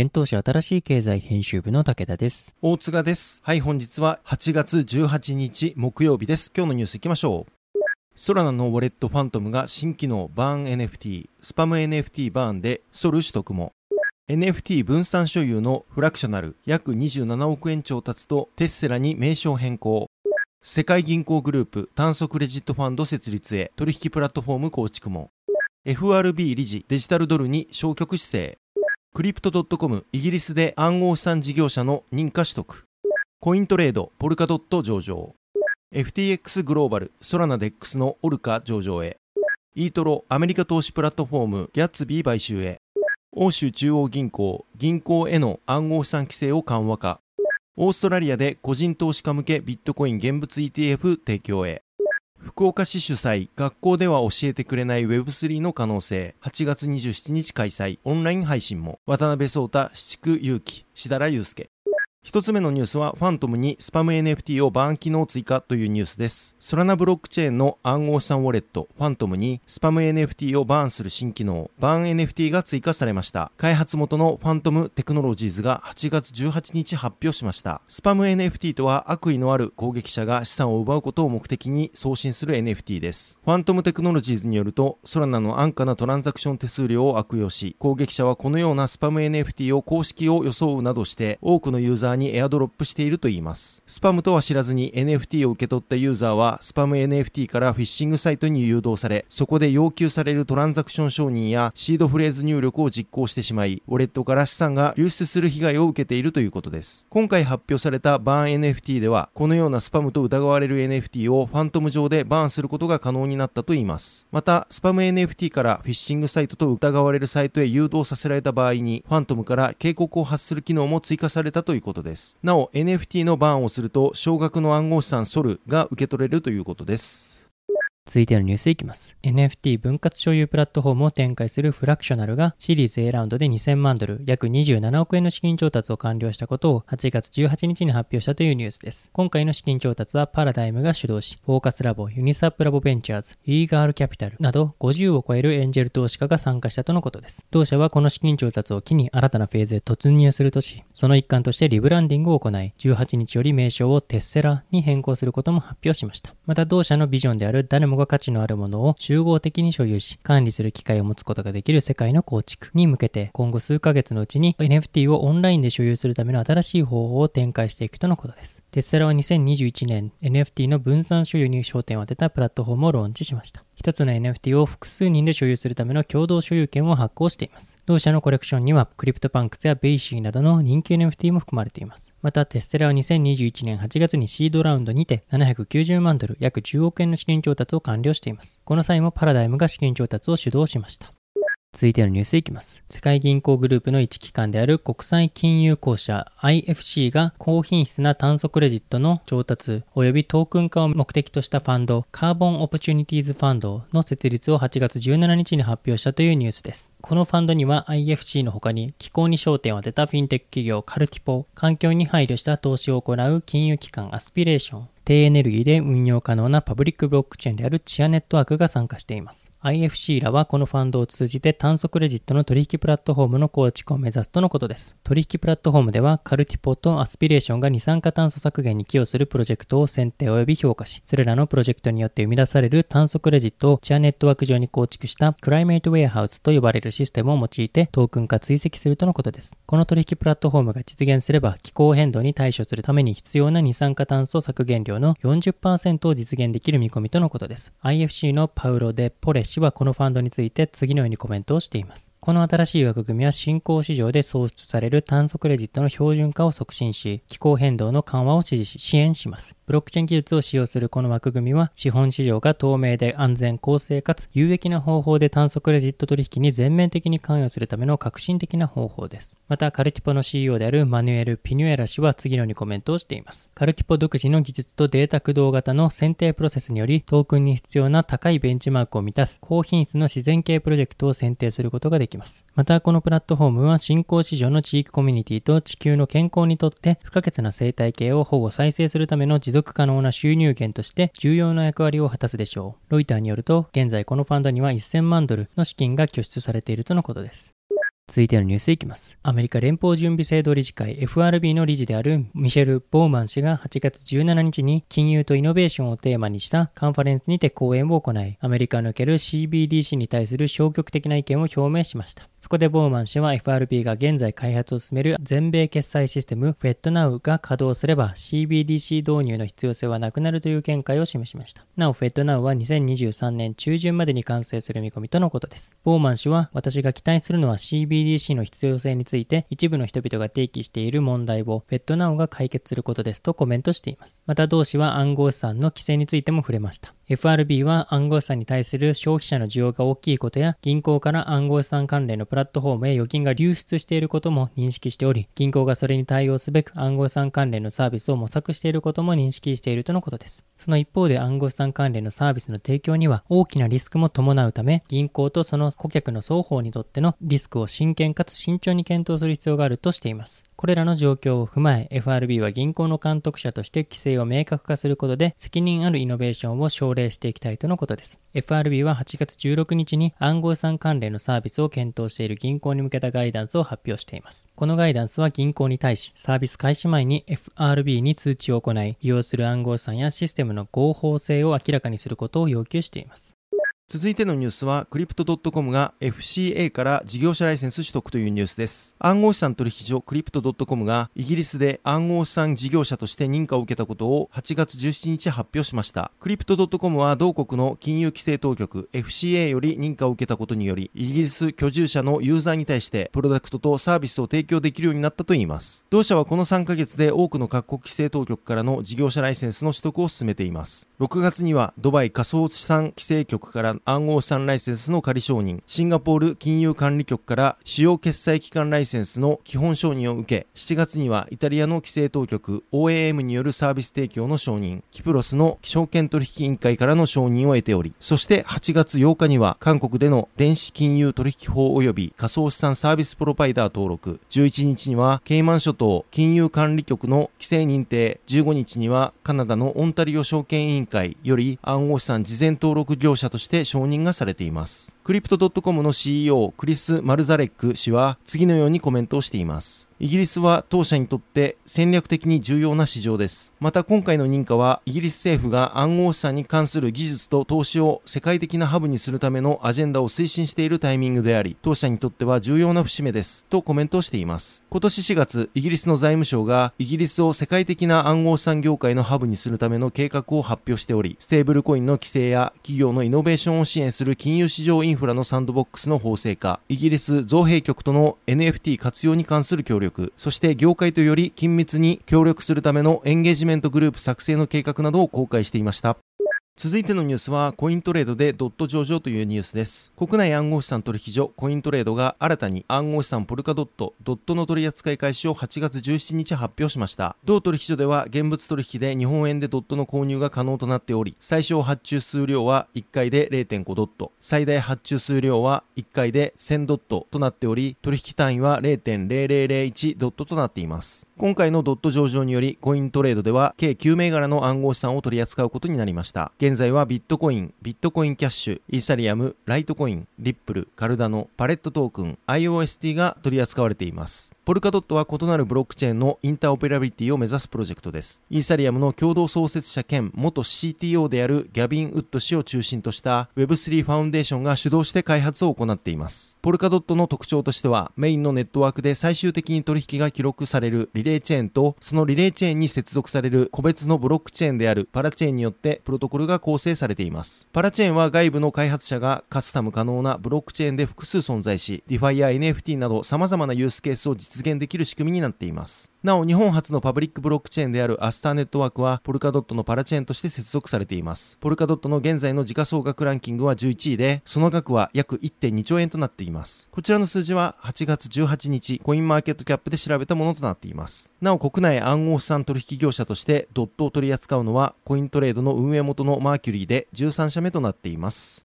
現当社新しい経済編集部の武田です。大塚です。はい、本日は8月18日木曜日です。今日のニュース行きましょう。ソラナのウォレットファントムが新機能バーン NFT、スパム NFT バーンでソル取得も。NFT 分散所有のフラクショナル約27億円調達とテッセラに名称変更。世界銀行グループ炭素クレジットファンド設立へ取引プラットフォーム構築も。FRB 理事デジタルドルに消極姿勢。クリプト .com イギリスで暗号資産事業者の認可取得。コイントレードポルカドット上場。FTX グローバルソラナデックスのオルカ上場へ。イートロアメリカ投資プラットフォームギャッツビー買収へ。欧州中央銀行銀行への暗号資産規制を緩和化。オーストラリアで個人投資家向けビットコイン現物 ETF 提供へ。福岡市主催、学校では教えてくれない Web3 の可能性、8月27日開催、オンライン配信も、渡辺創太、七久祐希、設楽悠介。一つ目のニュースは、ファントムにスパム NFT をバーン機能追加というニュースです。ソラナブロックチェーンの暗号資産ウォレット、ファントムにスパム NFT をバーンする新機能、バーン NFT が追加されました。開発元のファントムテクノロジーズが8月18日発表しました。スパム NFT とは悪意のある攻撃者が資産を奪うことを目的に送信する NFT です。ファントムテクノロジーズによると、ソラナの安価なトランザクション手数料を悪用し、攻撃者はこのようなスパム NFT を公式を装うなどして、多くのユーザーににエアドロップしているといいます。スパムとは知らずに NFT を受け取ったユーザーは、スパム NFT からフィッシングサイトに誘導され、そこで要求されるトランザクション承認やシードフレーズ入力を実行してしまい、ウォレットから資産が流出する被害を受けているということです。今回発表されたバーン NFT では、このようなスパムと疑われる NFT をファントム上でバーンすることが可能になったといいます。また、スパム NFT からフィッシングサイトと疑われるサイトへ誘導させられた場合に、ファントムから警告を発する機能も追加されたということです。ですなお、NFT のバーンをすると、少額の暗号資産ソルが受け取れるということです。続いてのニュースいきます。NFT 分割所有プラットフォームを展開するフラクショナルがシリーズ A ラウンドで2000万ドル、約27億円の資金調達を完了したことを8月18日に発表したというニュースです。今回の資金調達はパラダイムが主導し、フォーカスラボ、ユニスワップラボベンチャーズ、イーガールキャピタルなど50を超えるエンジェル投資家が参加したとのことです。同社はこの資金調達を機に新たなフェーズへ突入するとし、その一環としてリブランディングを行い、18日より名称をテッセラに変更することも発表しました。また同社のビジョンである誰もが価値のあるものを集合的に所有し、管理する機会を持つことができる世界の構築に向けて、今後数ヶ月のうちに NFT をオンラインで所有するための新しい方法を展開していくとのことです。テッセラは2021年 NFT の分散所有に焦点を当てたプラットフォームをローンチしました。一つの NFT を複数人で所有するための共同所有権を発行しています。同社のコレクションにはクリプトパンクスやベイシーなどの人気 NFT も含まれています。また、テッセラは2021年8月にシードラウンドにて790万ドル約10億円の資金調達を完了しています。この際もパラダイムが資金調達を主導しました。続いてのニュースいきます。世界銀行グループの一機関である国際金融公社 IFC が高品質な炭素クレジットの調達及びトークン化を目的としたファンドカーボンオプチュニティーズファンドの設立を8月17日に発表したというニュースです。このファンドには IFC の他に気候に焦点を当てたフィンテック企業カルティボ、環境に配慮した投資を行う金融機関アスピレーション、低エネルギーで運用可能なパブリックブロックチェーンであるチアネットワークが参加しています。IFC らはこのファンドを通じて炭素クレジットの取引プラットフォームの構築を目指すとのことです。取引プラットフォームではカルティボとアスピレーションが二酸化炭素削減に寄与するプロジェクトを選定及び評価し、それらのプロジェクトによって生み出される炭素クレジットをチアネットワーク上に構築したクライメイトウェアハウスと呼ばれるシステムを用いてトークン化追跡するとのことです。この取引プラットフォームが実現すれば気候変動に対処するために必要な二酸化炭素削減量の40%を実現できる見込みとのことです。IFC のパウロ・デ・ポレ氏はこのファンドについて次のようにコメントをしています。この新しい枠組みは新興市場で創出される炭素クレジットの標準化を促進し、気候変動の緩和を支持し、支援します。ブロックチェーン技術を使用するこの枠組みは、資本市場が透明で安全、公正かつ有益な方法で炭素クレジット取引に全面的に関与するための革新的な方法です。また、カルティポの CEO であるマヌエル・ピニュエラ氏は次のようにコメントをしています。カルティポ独自の技術とデータ駆動型の選定プロセスにより、トークンに必要な高いベンチマークを満たす高品質の自然系プロジェクトを選定することができます。また、このプラットフォームは新興市場の地域コミュニティと地球の健康にとって不可欠な生態系を保護再生するための持続可能な収入源として重要な役割を果たすでしょう。ロイターによると、現在このファンドには1000万ドルの資金が拠出されているとのことです。続いてのニュースいきます。アメリカ連邦準備制度理事会 FRB の理事であるミシェル・ボーマン氏が8月17日に金融とイノベーションをテーマにしたカンファレンスにて講演を行い、アメリカにおける CBDC に対する消極的な意見を表明しました。そこでボーマン氏は FRB が現在開発を進める全米決済システム FedNow が稼働すれば CBDC 導入の必要性はなくなるという見解を示しました。なお FedNow は2023年中旬までに完成する見込みとのことです。ボーマン氏は私が期待するのは CBDC の必要性について一部の人々が提起している問題を FedNow が解決することですとコメントしています。また同氏は暗号資産の規制についても触れました。FRB は暗号資産に対する消費者の需要が大きいことや銀行から暗号資産関連のプラットフォームへ預金が流出していることも認識しており、銀行がそれに対応すべく暗号資産関連のサービスを模索していることも認識しているとのことです。その一方で暗号資産関連のサービスの提供には大きなリスクも伴うため、銀行とその顧客の双方にとってのリスクを真剣かつ慎重に検討する必要があるとしています。これらの状況を踏まえ、FRB は銀行の監督者として規制を明確化することで、責任あるイノベーションを奨励していきたいとのことです。FRB は8月16日に暗号資産関連のサービスを検討している銀行に向けたガイダンスを発表しています。このガイダンスは銀行に対し、サービス開始前に FRB に通知を行い、利用する暗号資産やシステムの合法性を明らかにすることを要求しています。続いてのニュースは、クリプト .com が FCA から事業者ライセンス取得というニュースです。暗号資産取引所クリプト .com がイギリスで暗号資産事業者として認可を受けたことを8月17日発表しました。クリプト .com は同国の金融規制当局 FCA より認可を受けたことにより、イギリス居住者のユーザーに対してプロダクトとサービスを提供できるようになったといいます。同社はこの3ヶ月で多くの各国規制当局からの事業者ライセンスの取得を進めています。6月にはドバイ仮想資産規制局から暗号資産ライイセンスの仮承認、シンガポール金融管理局から主要決済機関ライセンスの基本承認を受け、7月にはイタリアの規制当局 OAM によるサービス提供の承認、キプロスの証券取引委員会からの承認を得ており、そして8月8日には韓国での電子金融取引法及び仮想資産サービスプロバイダー登録、11日にはケイマン諸島金融管理局の規制認定、15日にはカナダのオンタリオ証券委員会より暗号資産事前登録業者として承認がされています。クリプト .com の CEO クリス・マルザレック氏は次のようにコメントをしています。イギリスは当社にとって戦略的に重要な市場です。また今回の認可はイギリス政府が暗号資産に関する技術と投資を世界的なハブにするためのアジェンダを推進しているタイミングであり、当社にとっては重要な節目です。とコメントをしています。今年4月、イギリスの財務省がイギリスを世界的な暗号資産業界のハブにするための計画を発表しており、ステーブルコインの規制や企業のイノベーションを支援する金融市場インフラのサンドボックスの法制化、イギリス造幣局との NFT 活用に関する協力、そして業界とより緊密に協力するためのエンゲージメントグループ作成の計画などを公開していました。続いてのニュースは、コイントレードでドット上場というニュースです。国内暗号資産取引所、コイントレードが新たに暗号資産ポルカドット、ドットの取扱い開始を8月17日発表しました。同取引所では、現物取引で日本円でドットの購入が可能となっており、最小発注数量は1回で0.5ドット、最大発注数量は1回で1000ドットとなっており、取引単位は0.0001ドットとなっています。今回のドット上場により、コイントレードでは計9銘柄の暗号資産を取り扱うことになりました。現在はビットコイン、ビットコインキャッシュ、イーサリアム、ライトコイン、リップル、カルダノ、パレットトークン、IOST が取り扱われています。ポルカドットは異なるブロックチェーンのインターオペラビリティを目指すプロジェクトです。イーサリアムの共同創設者兼元 CTO であるギャビン・ウッド氏を中心とした Web3 ファウンデーションが主導して開発を行っています。ポルカドットの特徴としては、メインのネットワークで最終的に取引が記録されるリレーチェーンと、そのリレーチェーンに接続される個別のブロックチェーンであるパラチェーンによってプロトコルが構成されています。パラチェーンは外部の開発者がカスタム可能なブロックチェーンで複数存在し、DeFi や NFT など様々なユースケースを実現できる仕組みになっています。なお、日本発のパブリックブロックチェーンであるアスターネットワークは、ポルカドットのパラチェーンとして接続されています。ポルカドットの現在の時価総額ランキングは11位で、その額は約1.2兆円となっています。こちらの数字は8月18日、コインマーケットキャップで調べたものとなっています。なお、国内暗号資産取引業者としてドットを取り扱うのは、コイントレードの運営元のマーキュリーで13社目となっています。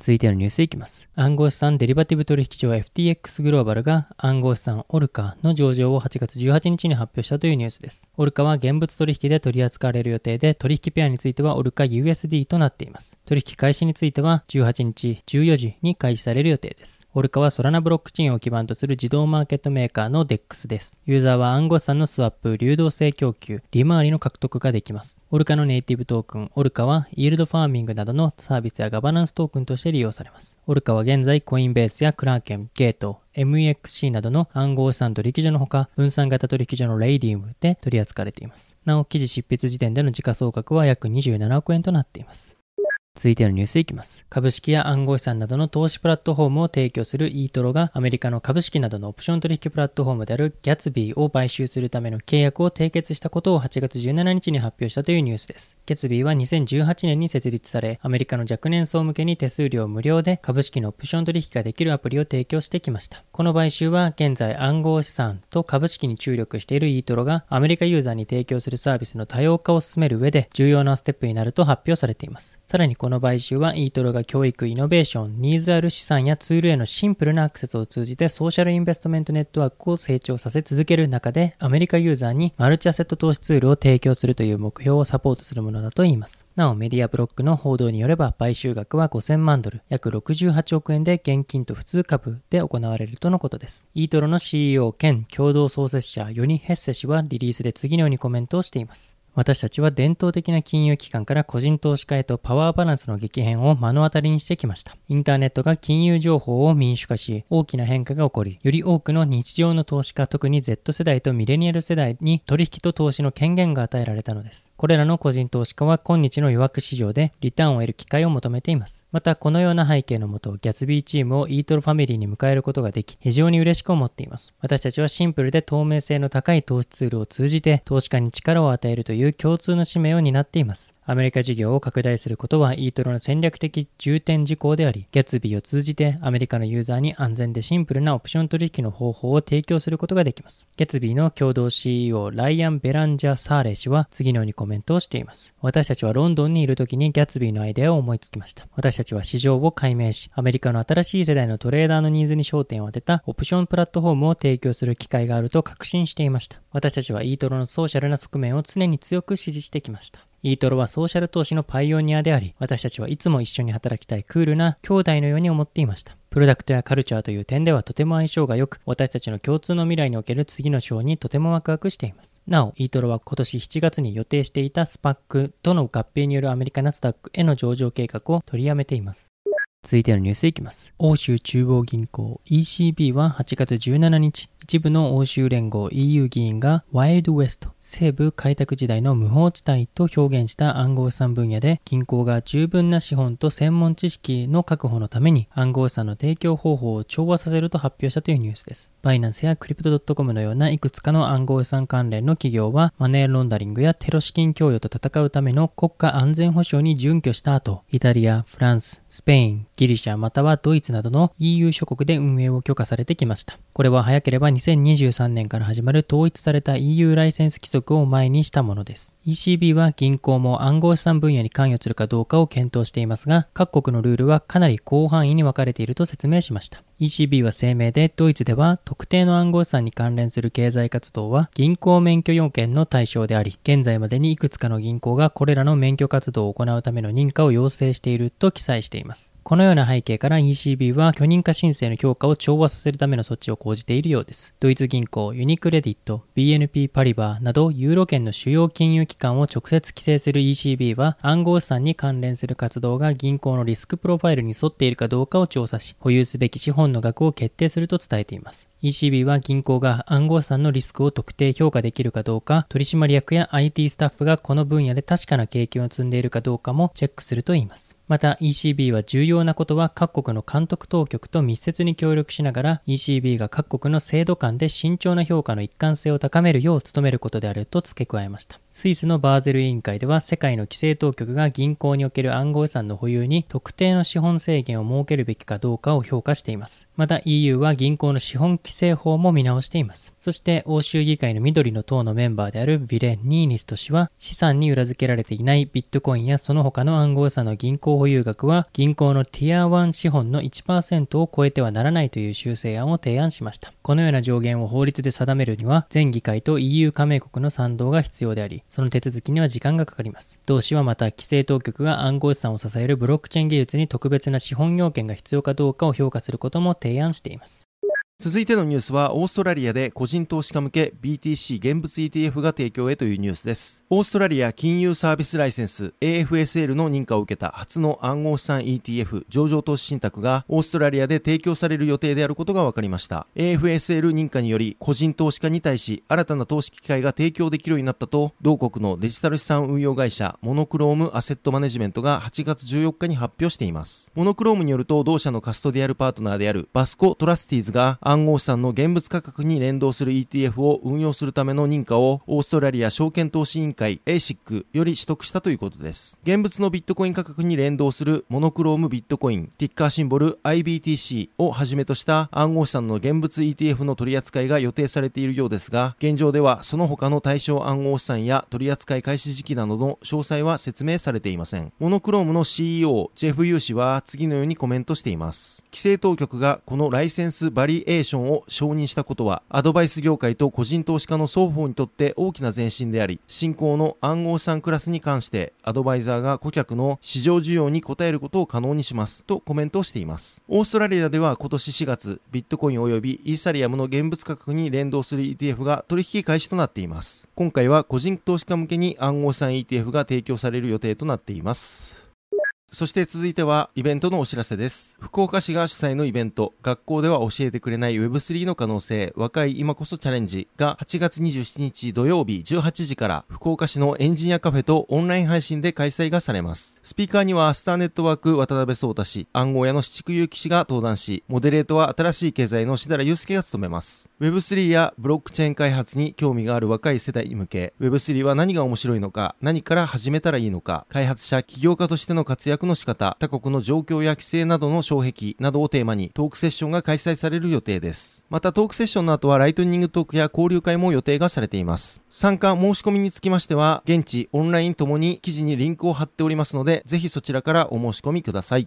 続いてのニュースいきます。暗号資産デリバティブ取引所 FTX グローバルが暗号資産オルカの上場を8月18日に発表したというニュースです。オルカは現物取引で取り扱われる予定で、取引ペアについてはオルカ USD となっています。取引開始については18日14時に開始される予定です。オルカはソラナブロックチェーンを基盤とする自動マーケットメーカーの DEX です。ユーザーは暗号資産のスワップ、流動性供給、利回りの獲得ができます。オルカのネイティブトークン、オルカはイールドファーミングなどのサービスやガバナンストークンとして利用されます。オルカは現在コインベースやクラーケン、ゲート、MEXC などの暗号資産取引所のほか、分散型取引所のレイディウムで取り扱われています。なお、記事執筆時点での時価総額は約27億円となっています。続いてのニュースいきます。株式や暗号資産などの投資プラットフォームを提供する e トロがアメリカの株式などのオプション取引プラットフォームであるギャツビーを買収するための契約を締結したことを8月17日に発表したというニュースです。ギャツビーは2018年に設立され、アメリカの若年層向けに手数料無料で株式のオプション取引ができるアプリを提供してきました。この買収は現在暗号資産と株式に注力している e トロがアメリカユーザーに提供するサービスの多様化を進める上で重要なステップになると発表されています。さらにこのこの買収は e イートロが教育、イノベーション、ニーズある資産やツールへのシンプルなアクセスを通じてソーシャルインベストメントネットワークを成長させ続ける中で、アメリカユーザーにマルチアセット投資ツールを提供するという目標をサポートするものだといいます。なお、メディアブロックの報道によれば、買収額は5000万ドル、約68億円で現金と普通株で行われるとのことです。イートロの CEO 兼共同創設者、ヨニ・ヘッセ氏はリリースで次のようにコメントをしています。私たちは伝統的な金融機関から個人投資家へとパワーバランスの激変を目の当たりにしてきました。インターネットが金融情報を民主化し、大きな変化が起こり、より多くの日常の投資家、特に Z 世代とミレニアル世代に取引と投資の権限が与えられたのです。これらの個人投資家は今日の弱く市場でリターンを得る機会を求めています。また、このような背景のもと、ギャツビーチームをイートルファミリーに迎えることができ、非常に嬉しく思っています。私たちはシンプルで透明性の高い投資ツールを通じて、投資家に力を与えるという共通の使命を担っています。アメリカ事業を拡大することはイートロの戦略的重点事項であり、ギャツビーを通じてアメリカのユーザーに安全でシンプルなオプション取引の方法を提供することができます。ギャツビーの共同 CEO ライアン・ベランジャー・サーレイ氏は次のようにコメントをしています。私たちはロンドンにいる時にギャツビーのアイデアを思いつきました。私たちは市場を解明し、アメリカの新しい世代のトレーダーのニーズに焦点を当てたオプションプラットフォームを提供する機会があると確信していました。私たちはイートロのソーシャルな側面を常に強く支持してきました。イートロはソーシャル投資のパイオニアであり、私たちはいつも一緒に働きたいクールな兄弟のように思っていました。プロダクトやカルチャーという点ではとても相性が良く、私たちの共通の未来における次の章にとてもワクワクしています。なお、イートロは今年7月に予定していたスパックとの合併によるアメリカナスダックへの上場計画を取りやめています。続いてのニュースいきます。欧州中央銀行 ECB は8月17日、一部の欧州連合 EU 議員がワイルドウェスト、西部開拓時代の無法地帯と表現した暗号資産分野で銀行が十分な資本と専門知識の確保のために暗号資産の提供方法を調和させると発表したというニュースです。バイナンスやクリプト .com のようないくつかの暗号資産関連の企業はマネーロンダリングやテロ資金供与と戦うための国家安全保障に準拠した後、イタリア、フランス、スペイン、ギリシャまたはドイツなどの EU 諸国で運営を許可されてきました。これは早ければ2023年から始まる統一された EU ライセンス規則を前にしたものです。ECB は銀行も暗号資産分野に関与するかどうかを検討していますが、各国のルールはかなり広範囲に分かれていると説明しました。ECB は声明でドイツでは特定の暗号資産に関連する経済活動は銀行免許要件の対象であり、現在までにいくつかの銀行がこれらの免許活動を行うための認可を要請していると記載しています。このような背景から ECB は許認可申請の強化を調和させるための措置を講じているようです。ドイツ銀行、ユニクレディット、BNP パリバーなどユーロ圏の主要金融機関を直接規制する ECB は暗号資産に関連する活動が銀行のリスクプロファイルに沿っているかどうかを調査し、保有すべき資本の額を決定すると伝えています。ECB は銀行が暗号資産のリスクを特定評価できるかどうか、取締役や IT スタッフがこの分野で確かな経験を積んでいるかどうかもチェックするといいます。また ECB は重要なことは各国の監督当局と密接に協力しながら ECB が各国の制度間で慎重な評価の一貫性を高めるよう努めることであると付け加えました。スイスのバーゼル委員会では世界の規制当局が銀行における暗号資産の保有に特定の資本制限を設けるべきかどうかを評価しています。また EU は銀行の資本規制法も見直しています。そして欧州議会の緑の党のメンバーであるビレ・ニーニスト氏は資産に裏付けられていないビットコインやその他の暗号資産の銀行保有額は銀行のティア1資本の1%を超えてはならないという修正案を提案しました。このような上限を法律で定めるには、全議会と EU 加盟国の賛同が必要であり、その手続きには時間がかかります。同氏はまた、規制当局が暗号資産を支えるブロックチェーン技術に特別な資本要件が必要かどうかを評価することも提案しています。続いてのニュースは、オーストラリアで個人投資家向け BTC 現物 ETF が提供へというニュースです。オーストラリア金融サービスライセンス AFSL の認可を受けた初の暗号資産 ETF 上場投資信託がオーストラリアで提供される予定であることが分かりました。AFSL 認可により個人投資家に対し新たな投資機会が提供できるようになったと、同国のデジタル資産運用会社Monochrome Asset Management が8月14日に発表しています。 Monochrome によると同社のカストディアルパートナーである Vasco Trustees が暗号資産の現物価格に連動する ETF を運用するための認可をオーストラリア証券投資委員会 ASIC より取得したということです。現物のビットコイン価格に連動する Monochrome ビットコイン、ティッカーシンボル IBTC をはじめとした暗号資産の現物 ETF の取り扱いが予定されているようですが、現状ではその他の対象暗号資産や取り扱い開始時期などの詳細は説明されていません。 Monochrome の CEO ジェフ・ユー氏は次のようにコメントしています。規制当局がこのライセンスバリエーションを承認したことは、アドバイス業界と個人投資家の双方にとって大きな前進であり、新興の暗号資産クラスに関して、アドバイザーが顧客の市場需要に応えることを可能にします、とコメントをしています。オーストラリアでは今年4月、ビットコイン及びイーサリアムの現物価格に連動する ETF が取引開始となっています。今回は個人投資家向けに暗号資産 ETF が提供される予定となっています。そして続いてはイベントのお知らせです。福岡市が主催のイベント、学校では教えてくれない Web3 の可能性、若い今こそチャレンジが8月27日土曜日18時から福岡市のエンジニアカフェとオンライン配信で開催がされます。スピーカーにはスターネットワーク渡辺聡太氏、暗号屋の七久祐樹氏が登壇し、モデレートは新しい経済の志田祐介が務めます。Web3 やブロックチェーン開発に興味がある若い世代に向け、Web3 は何が面白いのか、何から始めたらいいのか、開発者、起業家としての活躍の仕方、他国の状況や規制などの障壁などをテーマにトークセッションが開催される予定です。またトークセッションの後はライトニングトークや交流会も予定がされています。参加申し込みにつきましては、現地、オンラインともに記事にリンクを貼っておりますので、ぜひそちらからお申し込みください。